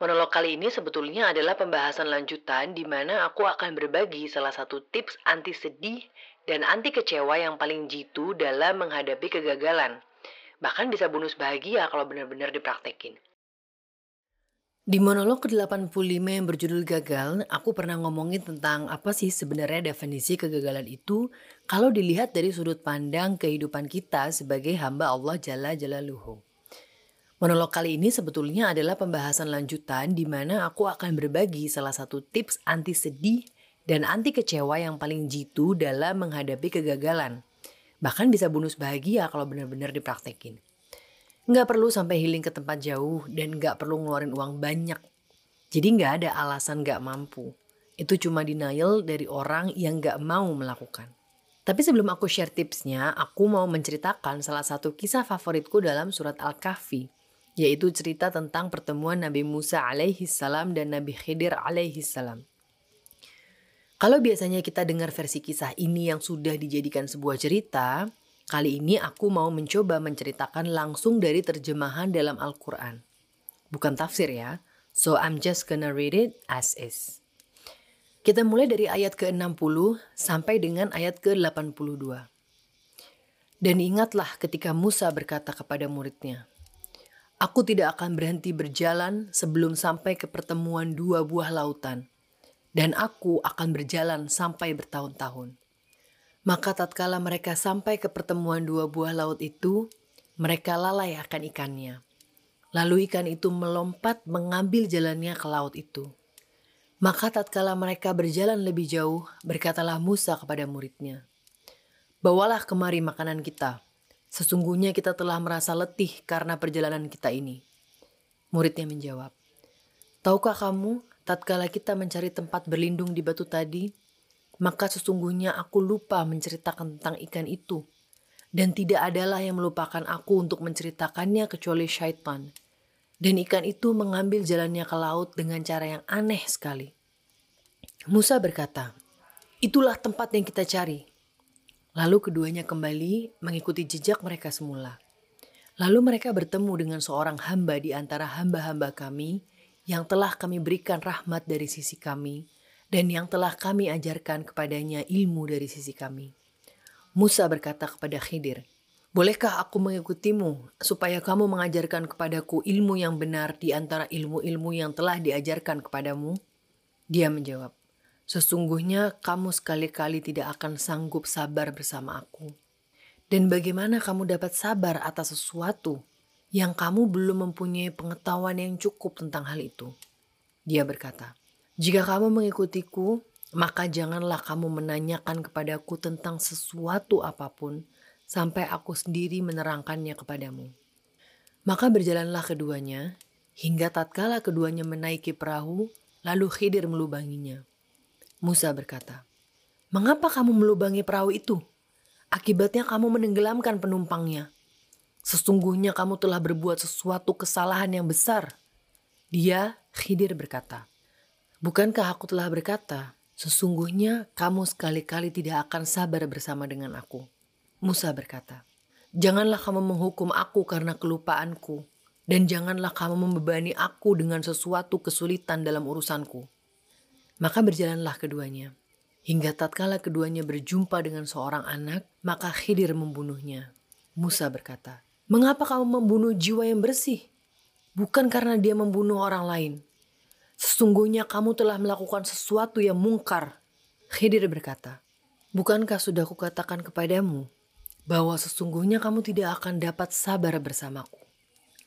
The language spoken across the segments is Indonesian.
Monolog kali ini sebetulnya adalah pembahasan lanjutan di mana aku akan berbagi salah satu tips anti sedih dan anti kecewa yang paling jitu dalam menghadapi kegagalan. Bahkan bisa bonus bahagia kalau benar-benar dipraktekin. Di monolog ke-85 yang berjudul Gagal, aku pernah ngomongin tentang apa sih sebenarnya definisi kegagalan itu kalau dilihat dari sudut pandang kehidupan kita sebagai hamba Allah Jalla Jalaluhu. Monolog kali ini sebetulnya adalah pembahasan lanjutan di mana aku akan berbagi salah satu tips anti sedih dan anti kecewa yang paling jitu dalam menghadapi kegagalan. Bahkan bisa bonus bahagia kalau benar-benar dipraktekin. Nggak perlu sampai healing ke tempat jauh dan nggak perlu ngeluarin uang banyak. Jadi nggak ada alasan nggak mampu. Itu cuma denial dari orang yang nggak mau melakukan. Tapi sebelum aku share tipsnya, aku mau menceritakan salah satu kisah favoritku dalam surat Al-Kahfi yaitu cerita tentang pertemuan Nabi Musa alaihi salam dan Nabi Khidir alaihi salam. Kalau biasanya kita dengar versi kisah ini yang sudah dijadikan sebuah cerita, kali ini aku mau mencoba menceritakan langsung dari terjemahan dalam Al-Quran. Bukan tafsir ya, so I'm just gonna read it as is. Kita mulai dari ayat ke-60 sampai dengan ayat ke-82. Dan ingatlah ketika Musa berkata kepada muridnya, Aku tidak akan berhenti berjalan sebelum sampai ke pertemuan dua buah lautan, dan aku akan berjalan sampai bertahun-tahun. Maka tatkala mereka sampai ke pertemuan dua buah laut itu, mereka lalai akan ikannya. Lalu ikan itu melompat mengambil jalannya ke laut itu. Maka tatkala mereka berjalan lebih jauh, berkatalah Musa kepada muridnya, Bawalah kemari makanan kita, Sesungguhnya kita telah merasa letih karena perjalanan kita ini. Muridnya menjawab, Tahukah kamu, tatkala kita mencari tempat berlindung di batu tadi, maka sesungguhnya aku lupa menceritakan tentang ikan itu. Dan tidak adalah yang melupakan aku untuk menceritakannya kecuali syaitan. Dan ikan itu mengambil jalannya ke laut dengan cara yang aneh sekali. Musa berkata, Itulah tempat yang kita cari. Lalu keduanya kembali mengikuti jejak mereka semula. Lalu mereka bertemu dengan seorang hamba di antara hamba-hamba kami yang telah kami berikan rahmat dari sisi kami dan yang telah kami ajarkan kepadanya ilmu dari sisi kami. Musa berkata kepada Khidir, Bolehkah aku mengikutimu supaya kamu mengajarkan kepadaku ilmu yang benar di antara ilmu-ilmu yang telah diajarkan kepadamu? Dia menjawab, Sesungguhnya kamu sekali-kali tidak akan sanggup sabar bersama aku. Dan bagaimana kamu dapat sabar atas sesuatu yang kamu belum mempunyai pengetahuan yang cukup tentang hal itu? Dia berkata, "Jika kamu mengikutiku, maka janganlah kamu menanyakan kepadaku tentang sesuatu apa pun sampai aku sendiri menerangkannya kepadamu." Maka berjalanlah keduanya hingga tatkala keduanya menaiki perahu, lalu Khidir melubanginya. Musa berkata, Mengapa kamu melubangi perahu itu? Akibatnya kamu menenggelamkan penumpangnya. Sesungguhnya kamu telah berbuat sesuatu kesalahan yang besar. Dia, Khidir berkata, Bukankah aku telah berkata, sesungguhnya kamu sekali-kali tidak akan sabar bersama dengan aku. Musa berkata, Janganlah kamu menghukum aku karena kelupaanku, dan janganlah kamu membebani aku dengan sesuatu kesulitan dalam urusanku. Maka berjalanlah keduanya. Hingga tatkala keduanya berjumpa dengan seorang anak, maka Khidir membunuhnya. Musa berkata, Mengapa kamu membunuh jiwa yang bersih? Bukan karena dia membunuh orang lain. Sesungguhnya kamu telah melakukan sesuatu yang mungkar. Khidir berkata, Bukankah sudah kukatakan kepadamu bahwa sesungguhnya kamu tidak akan dapat sabar bersamaku?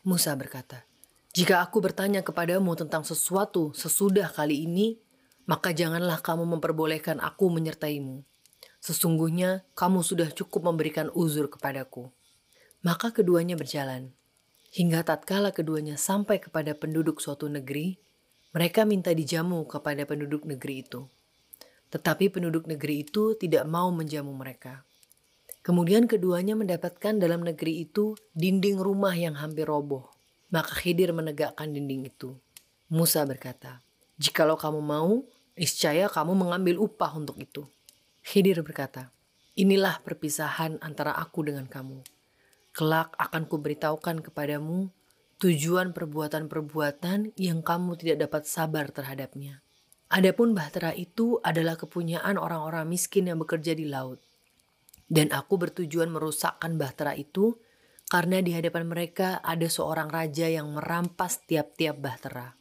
Musa berkata, Jika aku bertanya kepadamu tentang sesuatu sesudah kali ini, maka janganlah kamu memperbolehkan aku menyertaimu. Sesungguhnya kamu sudah cukup memberikan uzur kepadaku. Maka keduanya berjalan. Hingga tatkala keduanya sampai kepada penduduk suatu negeri, mereka minta dijamu kepada penduduk negeri itu. Tetapi penduduk negeri itu tidak mau menjamu mereka. Kemudian keduanya mendapatkan dalam negeri itu dinding rumah yang hampir roboh. Maka Khidir menegakkan dinding itu. Musa berkata, Jikalau kamu mau, niscaya kamu mengambil upah untuk itu. Khidir berkata, Inilah perpisahan antara aku dengan kamu. Kelak akan kuberitahukan kepadamu tujuan perbuatan-perbuatan yang kamu tidak dapat sabar terhadapnya. Adapun bahtera itu adalah kepunyaan orang-orang miskin yang bekerja di laut. Dan aku bertujuan merusakkan bahtera itu karena di hadapan mereka ada seorang raja yang merampas tiap-tiap bahtera.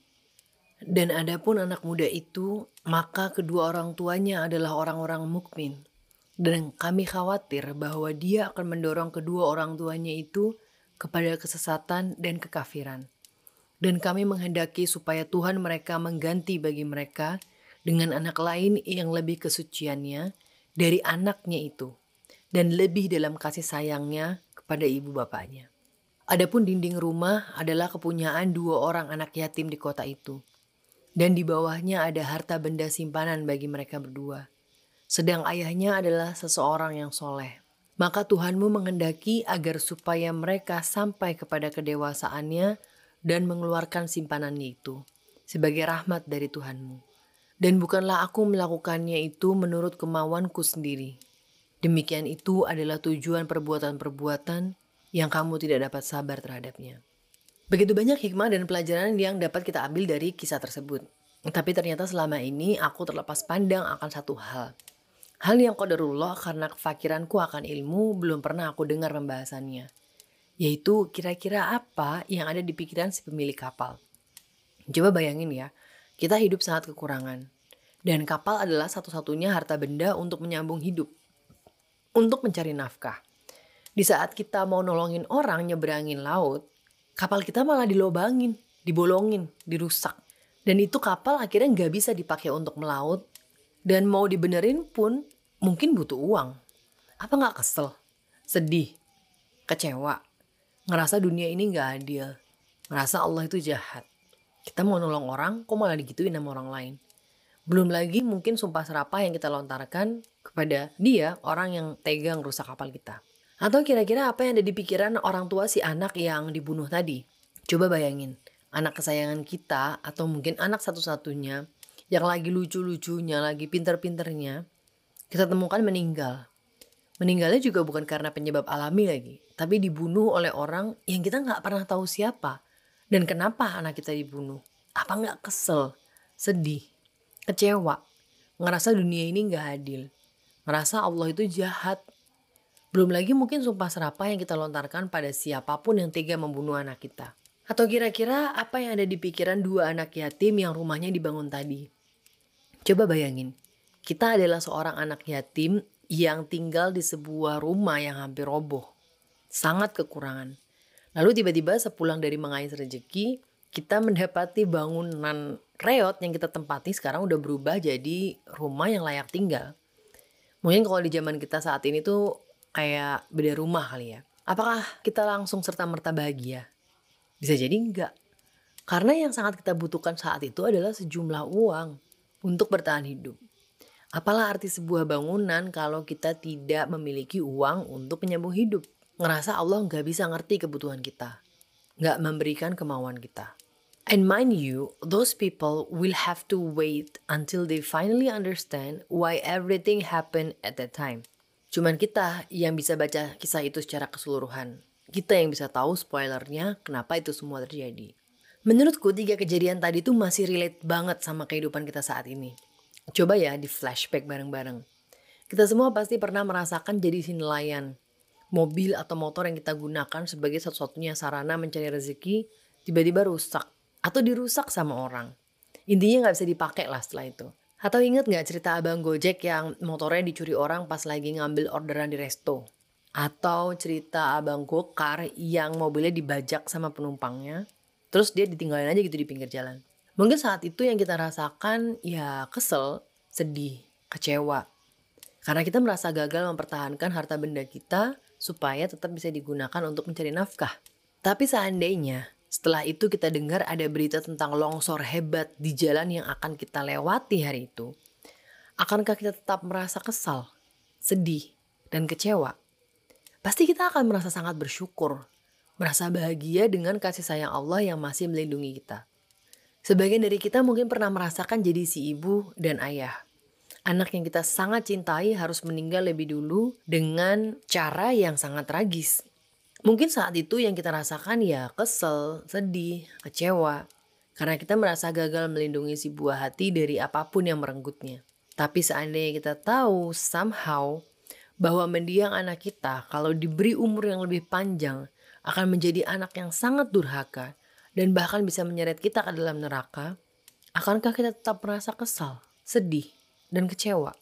Dan adapun anak muda itu, maka kedua orang tuanya adalah orang-orang mukmin. Dan kami khawatir bahwa dia akan mendorong kedua orang tuanya itu kepada kesesatan dan kekafiran. Dan kami menghendaki supaya Tuhan mereka mengganti bagi mereka dengan anak lain yang lebih kesuciannya dari anaknya itu dan lebih dalam kasih sayangnya kepada ibu bapaknya. Adapun dinding rumah adalah kepunyaan dua orang anak yatim di kota itu. Dan di bawahnya ada harta benda simpanan bagi mereka berdua. Sedang ayahnya adalah seseorang yang soleh. Maka Tuhanmu menghendaki agar supaya mereka sampai kepada kedewasaannya dan mengeluarkan simpanannya itu sebagai rahmat dari Tuhanmu. Dan bukanlah aku melakukannya itu menurut kemauanku sendiri, Demikian itu adalah tujuan perbuatan-perbuatan yang kamu tidak dapat sabar terhadapnya. Begitu banyak hikmah dan pelajaran yang dapat kita ambil dari kisah tersebut. Tapi ternyata selama ini aku terlepas pandang akan satu hal. Hal yang kodarullah karena kefakiranku akan ilmu belum pernah aku dengar pembahasannya. Yaitu kira-kira apa yang ada di pikiran si pemilik kapal. Coba bayangin ya, kita hidup sangat kekurangan. Dan kapal adalah satu-satunya harta benda untuk menyambung hidup untuk mencari nafkah. Di saat kita mau nolongin orang nyeberangin laut, kapal kita malah dilobangin, dibolongin, dirusak. Dan itu kapal akhirnya nggak bisa dipakai untuk melaut. Dan mau dibenerin pun mungkin butuh uang. Apa nggak kesel? Sedih? Kecewa? Ngerasa dunia ini nggak adil? Ngerasa Allah itu jahat? Kita mau nolong orang, kok malah digituin sama orang lain? Belum lagi mungkin sumpah serapah yang kita lontarkan kepada dia, orang yang tega rusak kapal kita. Atau kira-kira apa yang ada di pikiran orang tua si anak yang dibunuh tadi? Coba bayangin, anak kesayangan kita atau mungkin anak satu-satunya yang lagi lucu-lucunya, lagi pinter-pinternya, kita temukan meninggal. Meninggalnya juga bukan karena penyebab alami lagi, tapi dibunuh oleh orang yang kita nggak pernah tahu siapa. Dan kenapa anak kita dibunuh? Apa nggak kesel, sedih, kecewa, ngerasa dunia ini nggak adil, ngerasa Allah itu jahat. Belum lagi mungkin sumpah serapah yang kita lontarkan pada siapa pun yang tega membunuh anak kita. Atau kira-kira apa yang ada di pikiran dua anak yatim yang rumahnya dibangun tadi? Coba bayangin, kita adalah seorang anak yatim yang tinggal di sebuah rumah yang hampir roboh. Sangat kekurangan. Lalu tiba-tiba sepulang dari mengais rezeki, kita mendapati bangunan reot yang kita tempati sekarang udah berubah jadi rumah yang layak tinggal. Mungkin kalau di zaman kita saat ini tuh kayak beda rumah kali ya. Apakah kita langsung serta-merta bahagia? Bisa jadi enggak. Karena yang sangat kita butuhkan saat itu adalah sejumlah uang untuk bertahan hidup. Apalah arti sebuah bangunan kalau kita tidak memiliki uang untuk menyambung hidup? Ngerasa Allah nggak bisa ngerti kebutuhan kita. Nggak memberikan kemauan kita. And mind you, those people will have to wait until they finally understand why everything happened at that time. Cuman kita yang bisa baca kisah itu secara keseluruhan. Kita yang bisa tahu spoilernya kenapa itu semua terjadi. Menurutku tiga kejadian tadi tuh masih relate banget sama kehidupan kita saat ini. Coba ya di flashback bareng-bareng. Kita semua pasti pernah merasakan jadi si nelayan. Mobil atau motor yang kita gunakan sebagai satu-satunya sarana mencari rezeki tiba-tiba rusak atau dirusak sama orang. Intinya nggak bisa dipakai lah setelah itu. Atau inget nggak cerita abang Gojek yang motornya dicuri orang pas lagi ngambil orderan di resto? Atau cerita abang Gokar yang mobilnya dibajak sama penumpangnya, terus dia ditinggalin aja gitu di pinggir jalan. Mungkin saat itu yang kita rasakan ya kesel, sedih, kecewa. Karena kita merasa gagal mempertahankan harta benda kita supaya tetap bisa digunakan untuk mencari nafkah. Tapi seandainya setelah itu kita dengar ada berita tentang longsor hebat di jalan yang akan kita lewati hari itu. Akankah kita tetap merasa kesal, sedih, dan kecewa? Pasti kita akan merasa sangat bersyukur, merasa bahagia dengan kasih sayang Allah yang masih melindungi kita. Sebagian dari kita mungkin pernah merasakan jadi si ibu dan ayah. Anak yang kita sangat cintai harus meninggal lebih dulu dengan cara yang sangat tragis. Mungkin saat itu yang kita rasakan ya kesel, sedih, kecewa. Karena kita merasa gagal melindungi si buah hati dari apa pun yang merenggutnya. Tapi seandainya kita tahu somehow bahwa mendiang anak kita kalau diberi umur yang lebih panjang akan menjadi anak yang sangat durhaka dan bahkan bisa menyeret kita ke dalam neraka, akankah kita tetap merasa kesal, sedih, dan kecewa?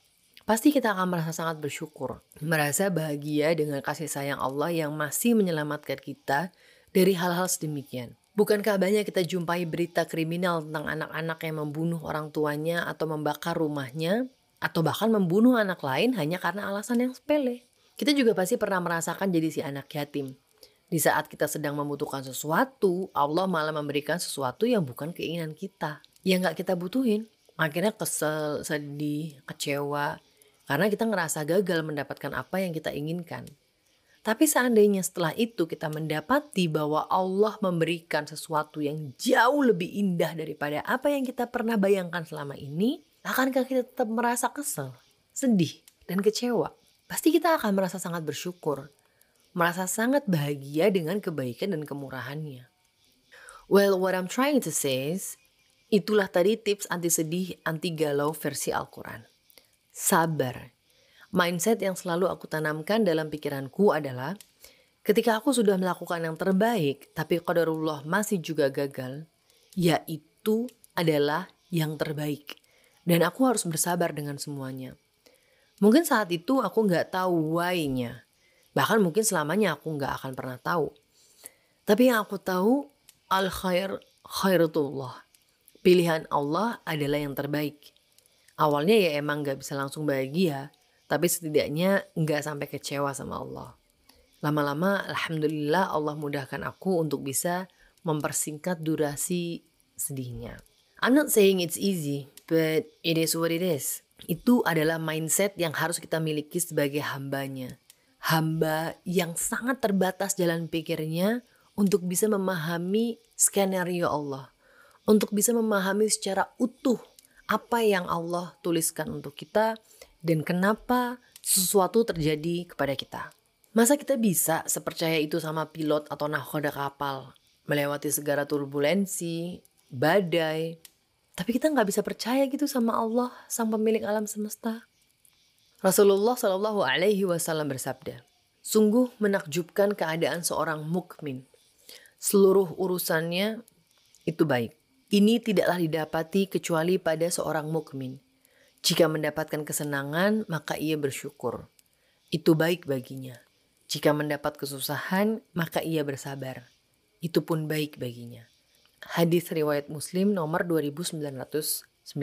Pasti kita akan merasa sangat bersyukur, merasa bahagia dengan kasih sayang Allah yang masih menyelamatkan kita dari hal-hal sedemikian. Bukankah banyak kita jumpai berita kriminal tentang anak-anak yang membunuh orang tuanya atau membakar rumahnya atau bahkan membunuh anak lain hanya karena alasan yang sepele. Kita juga pasti pernah merasakan jadi si anak yatim. Di saat kita sedang membutuhkan sesuatu, Allah malah memberikan sesuatu yang bukan keinginan kita. Yang gak kita butuhin. Akhirnya kesel, sedih, kecewa. Karena kita ngerasa gagal mendapatkan apa yang kita inginkan. Tapi seandainya setelah itu kita mendapati bahwa Allah memberikan sesuatu yang jauh lebih indah daripada apa yang kita pernah bayangkan selama ini, Akankah kita tetap merasa kesel, sedih, dan kecewa? Pasti kita akan merasa sangat bersyukur, merasa sangat bahagia dengan kebaikan dan kemurahannya. Well, what I'm trying to say is, itulah tadi tips anti sedih, anti galau versi Al-Quran. Sabar. Mindset yang selalu aku tanamkan dalam pikiranku adalah, ketika aku sudah melakukan yang terbaik, tapi qadarullah masih juga gagal, yaitu adalah yang terbaik dan aku harus bersabar dengan semuanya. Mungkin saat itu aku nggak tahu why-nya. Bahkan mungkin selamanya aku nggak akan pernah tahu. Tapi yang aku tahu, al-khair khairatullah. Pilihan Allah adalah yang terbaik. Awalnya ya emang nggak bisa langsung bahagia, tapi setidaknya nggak sampai kecewa sama Allah. Lama-lama, Alhamdulillah Allah mudahkan aku untuk bisa mempersingkat durasi sedihnya. I'm not saying it's easy, but it is what it is. Itu adalah mindset yang harus kita miliki sebagai hambanya. Hamba yang sangat terbatas jalan pikirnya untuk bisa memahami skenario Allah. Untuk bisa memahami secara utuh apa yang Allah tuliskan untuk kita dan kenapa sesuatu terjadi kepada kita. Masa kita bisa sepercaya itu sama pilot atau nahkoda kapal, melewati segala turbulensi, badai, tapi kita nggak bisa percaya gitu sama Allah, sang pemilik alam semesta. Rasulullah Shallallahu Alaihi Wasallam bersabda, sungguh menakjubkan keadaan seorang mukmin. Seluruh urusannya itu baik. Ini tidaklah didapati kecuali pada seorang mukmin. Jika mendapatkan kesenangan, maka ia bersyukur. Itu baik baginya. Jika mendapat kesusahan, maka ia bersabar. Itu pun baik baginya. Hadis riwayat Muslim nomor 2999.